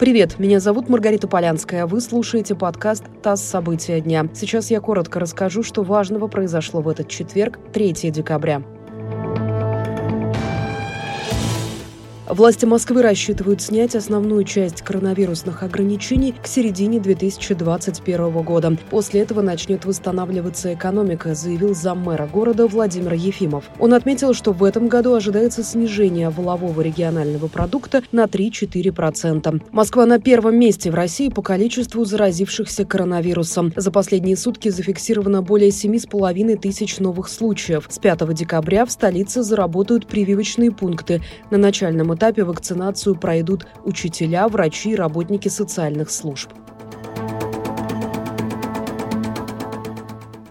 Привет, меня зовут Маргарита Полянская. Вы слушаете подкаст «ТАСС. События дня». Сейчас я коротко расскажу, что важного произошло в этот четверг, 3 декабря. Власти Москвы рассчитывают снять основную часть коронавирусных ограничений к середине 2021 года. После этого начнет восстанавливаться экономика, заявил заммэра города Владимир Ефимов. Он отметил, что в этом году ожидается снижение волового регионального продукта на 3-4%. Москва на первом месте в России по количеству заразившихся коронавирусом. За последние сутки зафиксировано более 7,5 тысяч новых случаев. С 5 декабря в столице заработают прививочные пункты. На начальном этапе этапе вакцинацию пройдут учителя, врачи и работники социальных служб.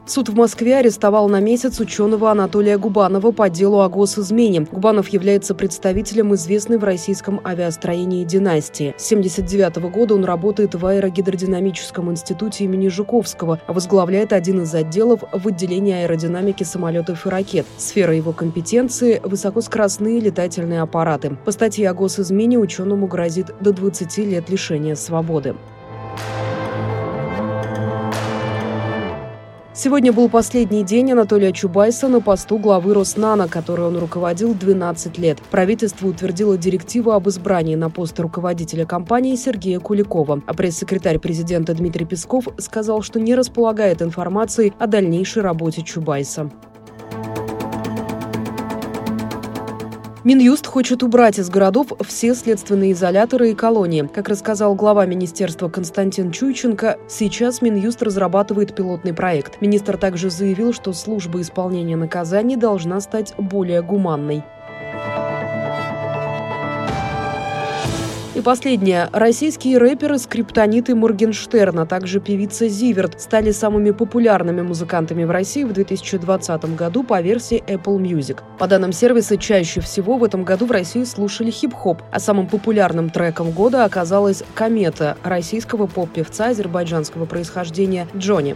Суд в Москве арестовал на месяц ученого Анатолия Губанова по делу о госизмене. Губанов является представителем известной в российском авиастроении династии. С 1979 года он работает в аэрогидродинамическом институте имени Жуковского, а возглавляет один из отделов в отделении аэродинамики самолетов и ракет. Сфера его компетенции – высокоскоростные летательные аппараты. По статье о госизмене ученому грозит до 20 лет лишения свободы. Сегодня был последний день Анатолия Чубайса на посту главы Роснана, который он руководил 12 лет. Правительство утвердило директиву об избрании на пост руководителя компании Сергея Куликова. А пресс-секретарь президента Дмитрий Песков сказал, что не располагает информацией о дальнейшей работе Чубайса. Минюст хочет убрать из городов все следственные изоляторы и колонии. Как рассказал глава министерства Константин Чуйченко, сейчас Минюст разрабатывает пилотный проект. Министр также заявил, что служба исполнения наказаний должна стать более гуманной. И последнее. Российские рэперы Скриптонит и Моргенштерн, а также певица Зиверт стали самыми популярными музыкантами в России в 2020 году по версии Apple Music. По данным сервиса, чаще всего в этом году в России слушали хип-хоп, а самым популярным треком года оказалась «Комета» российского поп-певца азербайджанского происхождения Джонни.